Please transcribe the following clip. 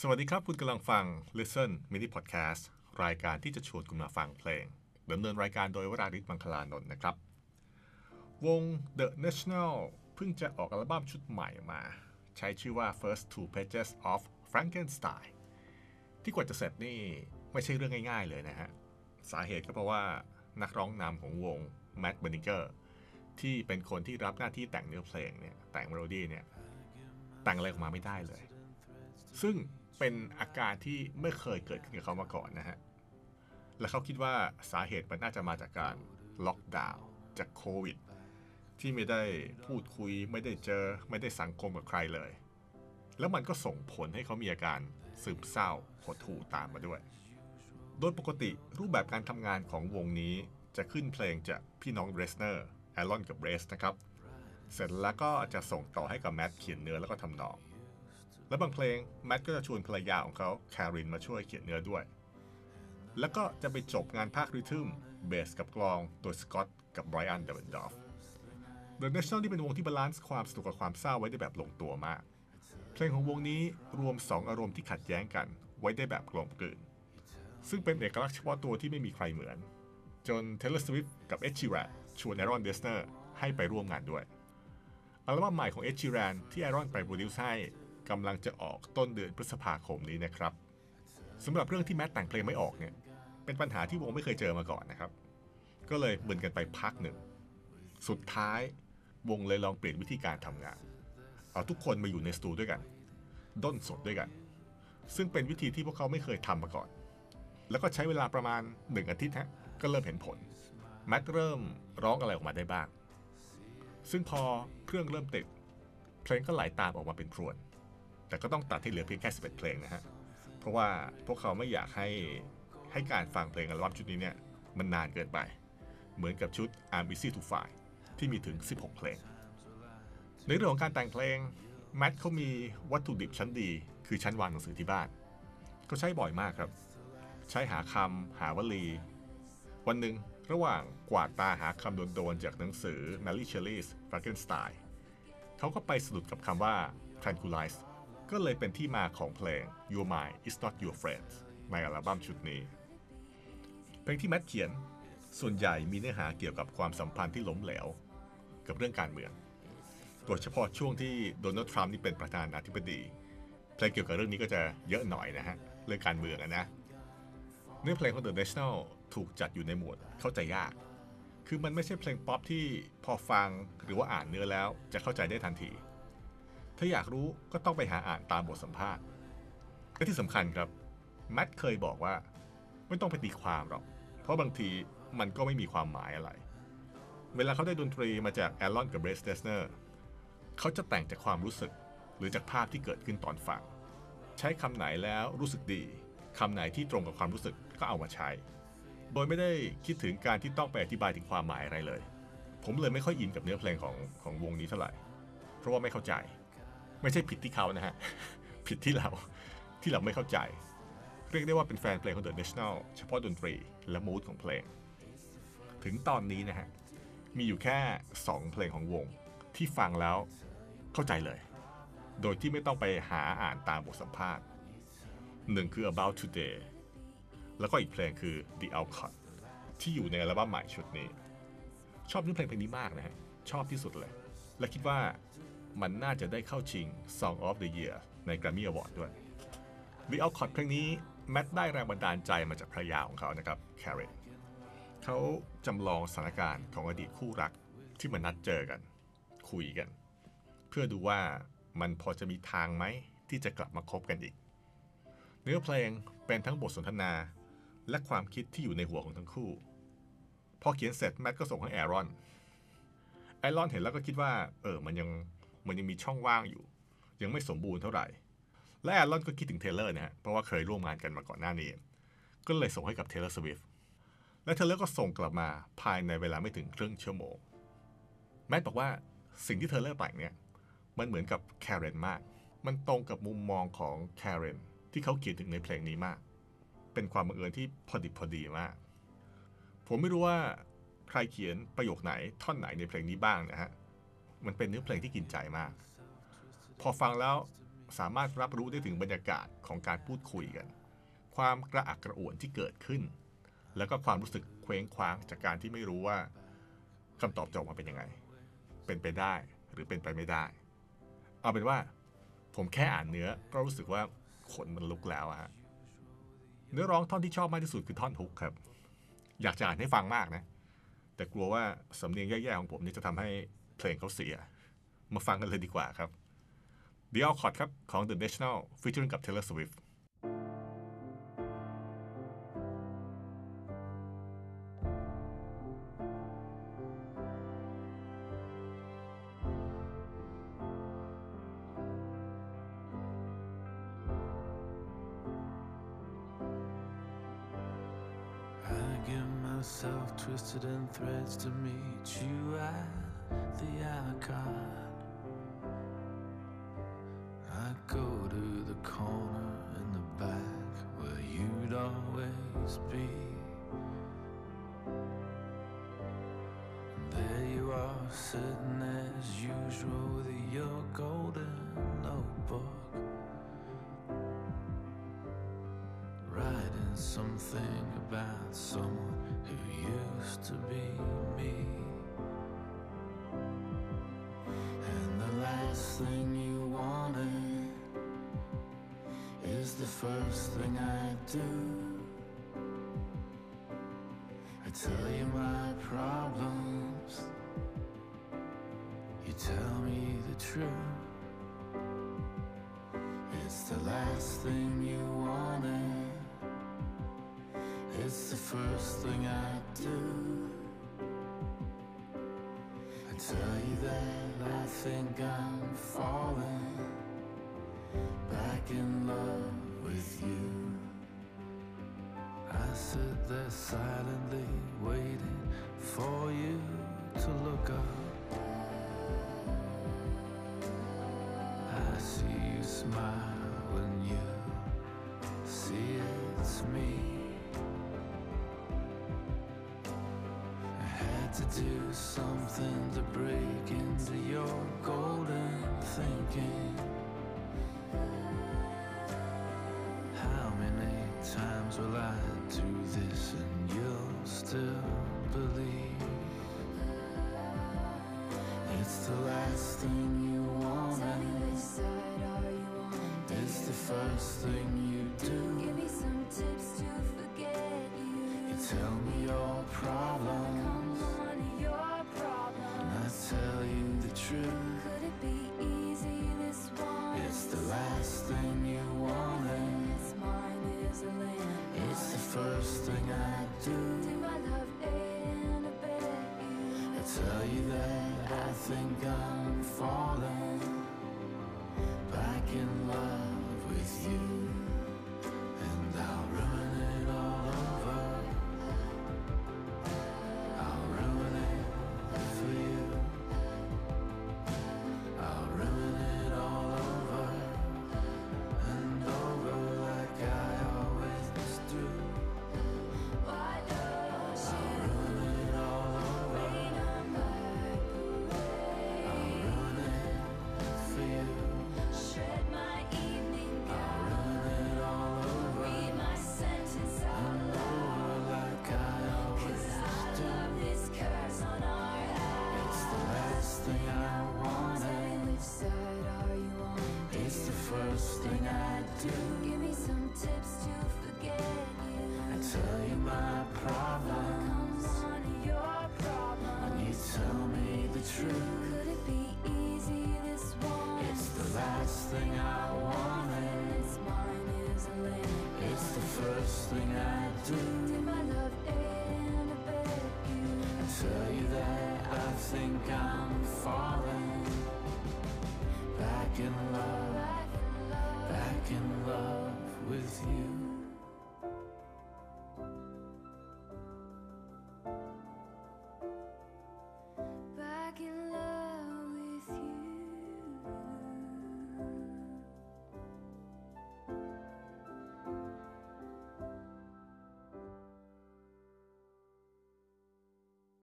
สวัสดีครับ คุณกำลังฟัง Listen Mini Podcast รายการที่จะชวนคุณมาฟังเพลงดำเนินรายการโดยวราริศมังคลานนท์นะครับ วง The National เพิ่งจะออกอัลบั้มชุดใหม่มา ใช้ชื่อว่า First Two Pages of Frankenstein ที่กว่าจะเสร็จนี่ไม่ใช่เรื่องง่ายๆเลยนะฮะ สาเหตุก็เพราะว่านักร้องนำของวง Matt b e n i g e r ที่เป็นคนที่รับหน้าที่แต่งเนื้อเพลงเนี่ยแต่งเมโลดี้เนี่ยแต่งอะไรออกมาไม่ได้เลย ซึ่ง เป็นอาการที่ไม่เคยเกิดขึ้นกับเขามาก่อนนะฮะ และเขาคิดว่าสาเหตุมันน่าจะมาจากการล็อกดาวน์จากโควิด ที่ไม่ได้พูดคุย ไม่ได้เจอ ไม่ได้สังคมกับใครเลย แล้วมันก็ส่งผลให้เขามีอาการซึมเศร้าหดหู่ตามมาด้วย โดยปกติรูปแบบการทำงานของวงนี้จะขึ้นเพลงจากพี่น้องเรสเนอร์Aaron กับ Bryce นะครับ เสร็จแล้วก็จะส่งต่อให้กับ Matt เขียนเนื้อแล้วก็ทำนอง และบางเพลง Matt ก็จะชวนภรรยาของเขา Carin มาช่วยเขียนเนื้อด้วย แล้วก็จะไปจบงานภาค rhythm เบสกับกลองโดยสกอตกับ Bryan Devendorf The National ที่เป็นวงที่ balance ความสนุกกับความเศร้าไว้ได้แบบลงตัวมาก เพลงของวงนี้รวม 2 อารมณ์ที่ขัดแย้งกัน ไว้ได้แบบกลมกลืน ซึ่งเป็นเอกลักษณ์เฉพาะตัวที่ไม่มีใครเหมือน จน Taylor Swift กับ Ed Sheeran ชวน Aaron Dessner ให้ไปร่วมงานด้วย อัลบั้มใหม่ของ Ed Sheeran ที่ Aaron ไปโปรดิวซ์ให้ กำลังจะออกต้นเดือนพฤษภาคมนี้นะครับสำหรับเรื่องที่แมทแต่งเพลงไม่ออกเนี่ยเป็นปัญหาที่วงไม่เคยเจอมาก่อนนะครับ ก็เลยเบินกันไปพักหนึ่ง สุดท้ายวงเลยลองเปลี่ยนวิธีการทำงาน เอาทุกคนมาอยู่ในสตูด้วยกัน ด้นสดด้วยกัน ซึ่งเป็นวิธีที่พวกเขาไม่เคยทำมาก่อน แล้วก็ใช้เวลาประมาณหนึ่งอาทิตย์ฮะก็เริ่มเห็นผลแมทเริ่มร้องอะไรออกมาได้บ้าง ซึ่งพอเครื่องเริ่มติด เพลงก็ไหลาตามออกมาเป็นพรวน แต่ก็ต้องตัดให้เหลือเพียงแค่ 11 เพลงนะฮะ เพราะว่าพวกเขาไม่อยากให้ให้การฟังเพลงอัลบั้มชุดนี้เนี่ยมันนานเกินไป เหมือนกับชุด I'm Busy to Find ที่มีถึง 16 เพลง ในเรื่องของการแต่งเพลงแมทเขามีวัตถุดิบชั้นดี คือชั้นวางหนังสือที่บ้านเขาใช้บ่อยมากครับ ใช้หาคำหาวลี วันหนึ่งระหว่างกวาดตาหาคำโดนๆจากหนังสือ Mary Shelley's Frankenstein เขาก็ไปสะดุดกับคำว่า tranquilize ก็เลยเป็นที่มาของเพลง Your Mind is not your friend ในอัลบั้มชุดนี้ เพลงที่แมทเขียนส่วนใหญ่มีเนื้อหาเกี่ยวกับความสัมพันธ์ที่ล้มเหลว กับเรื่องการเมือง โดยเฉพาะช่วงที่โดนัลด์ทรัมป์นี่เป็นประธานาธิบดี เพลงเกี่ยวกับเรื่องนี้ก็จะเยอะหน่อยนะฮะ เรื่องการเมืองนะ เนื้อเพลงของ The National ถูกจัดอยู่ในหมวดเข้าใจยาก คือมันไม่ใช่เพลงป๊อปที่พอฟังหรือว่าอ่านเนื้อแล้วจะเข้าใจได้ทันที ถ้าอยากรู้ก็ต้องไปหาอ่านตามบทสัมภาษณ์ และที่สำคัญครับแมทเคยบอกว่า ไม่ต้องไปตีความหรอก เพราะบางทีมันก็ไม่มีความหมายอะไร เวลาเขาได้ดนตรีมาจาก Aaron กับ Bryce Dessner เขาจะแต่งจากความรู้สึก หรือจากภาพที่เกิดขึ้นตอนฟัง ใช้คำไหนแล้วรู้สึกดีคำไหนที่ตรงกับความรู้สึกก็เอามาใช้ โดยไม่ได้คิดถึงการที่ต้องไปอธิบายถึงความหมายอะไรเลย ผมเลยไม่ค่อยอินกับเนื้อเพลงของของวงนี้เท่าไหร่ เพราะว่าไม่เข้าใจ ไม่ใช่ผิดที่เขานะฮะ ผิดที่เราที่เราไม่เข้าใจ เรียกได้ว่าเป็นแฟนเพลงของ The National เฉพาะดนตรีและมูดของเพลง ถึงตอนนี้นะฮะ มีอยู่แค่ 2 เพลงของวงที่ฟังแล้วเข้าใจเลย โดยที่ไม่ต้องไปหาอ่านตามบทสัมภาษณ์หนึ่งคือ About Today แล้วก็อีกเพลงคือ The Outcast ที่อยู่ในอัลบั้มใหม่ชุดนี้ ชอบเนื้อเพลงเพลงนี้มากนะฮะ ชอบที่สุดเลย และคิดว่า มันน่าจะได้เข้าชิง Song of the Year ใน Grammy Award ด้วย The Outcast เพลงนี้แมทได้แรงบันดาลใจมาจากภรรยาของเขานะครับแคเรนเขาจำลองสถานการณ์ของอดีตคู่รักที่มานัดเจอกัน คุยกัน เพื่อดูว่ามันพอจะมีทางไหมที่จะกลับมาคบกันอีก เนื้อเพลงเป็นทั้งบทสนทนา และความคิดที่อยู่ในหัวของทั้งคู่ พอเขียนเสร็จแมทก็ส่งให้แอรอน Aaron เห็นแล้วก็คิดว่า เออมันยัง มันยังมีช่องว่างอยู่ ยังไม่สมบูรณ์เท่าไหร่ และ Aaron ก็คิดถึงเทเลอร์นะฮะเพราะว่าเคยร่วมงานกันมาก่อนหน้านี้ ก็เลยส่งให้กับ Taylor Swift และเทเลอร์ก็ส่งกลับมาภายในเวลาไม่ถึงครึ่งชั่วโมง Matt บอกว่าสิ่งที่เทเลอร์แต่งเนี่ยมันเหมือนกับ Carin มาก มันตรงกับมุมมองของ Carin ที่เขาเขียนถึงในเพลงนี้มาก เป็นความบังเอิญที่พอดิบพอดีมาก ผมไม่รู้ว่าใครเขียนประโยคไหนท่อนไหนในเพลงนี้บ้างนะฮะ มันเป็นเนื้อเพลงที่กินใจมาก พอฟังแล้วสามารถรับรู้ได้ถึงบรรยากาศของการพูดคุยกัน ความกระอักกระอ่วนที่เกิดขึ้น แล้วก็ความรู้สึกเคว้งคว้างจากการที่ไม่รู้ว่าคำตอบจะออกมาเป็นยังไง เป็นไปได้หรือเป็นไปไม่ได้ เอาเป็นว่าผมแค่อ่านเนื้อก็รู้สึกว่าขนมันลุกแล้วฮะเนื้อร้องท่อนที่ชอบมากที่สุดคือท่อนฮุกครับ อยากจะอ่านให้ฟังมากนะ แต่กลัวว่าสำเนียงแย่ๆของผมนี่จะทำให้ เพลงเขาเสีย มาฟังกันเลยดีกว่าครับ The Alcott ครับ ของ The National featuring กับ Taylor Swift myself twisted in threads to meet you at the Alcott. I go to the corner in the back where you'd always be. There you are, sitting as usual with your golden notebook. Writing something about someone who used to be me. Thing you wanted is the first thing I do. I tell you my problems, you tell me the truth. It's the last thing you wanted. It's the first thing I do. Tell you that I think I'm falling back in love with you. I sit there silently waiting for you to look up. Do something to break into your golden thinking. How many times will I do this and you'll still believe? It's the last thing you Tell me which side are you on? It's the first thing you do. Give me some tips to forget you. You tell me your problems, truth. Could it be easy this one? It's the last thing you wanted. It's mine is a land. It's the first thing I do. Do I love and abet you? I tell you that I think I'm falling back in love first thing I do. Give me some tips to forget you. I tell you my problems, Come on, your and problem. you tell me the truth. Could it be easy this one? It's the last thing I wanted. It's mine is a land. It's the first thing I do. Did my love and abet you? I tell you that I think I'm falling back in with you.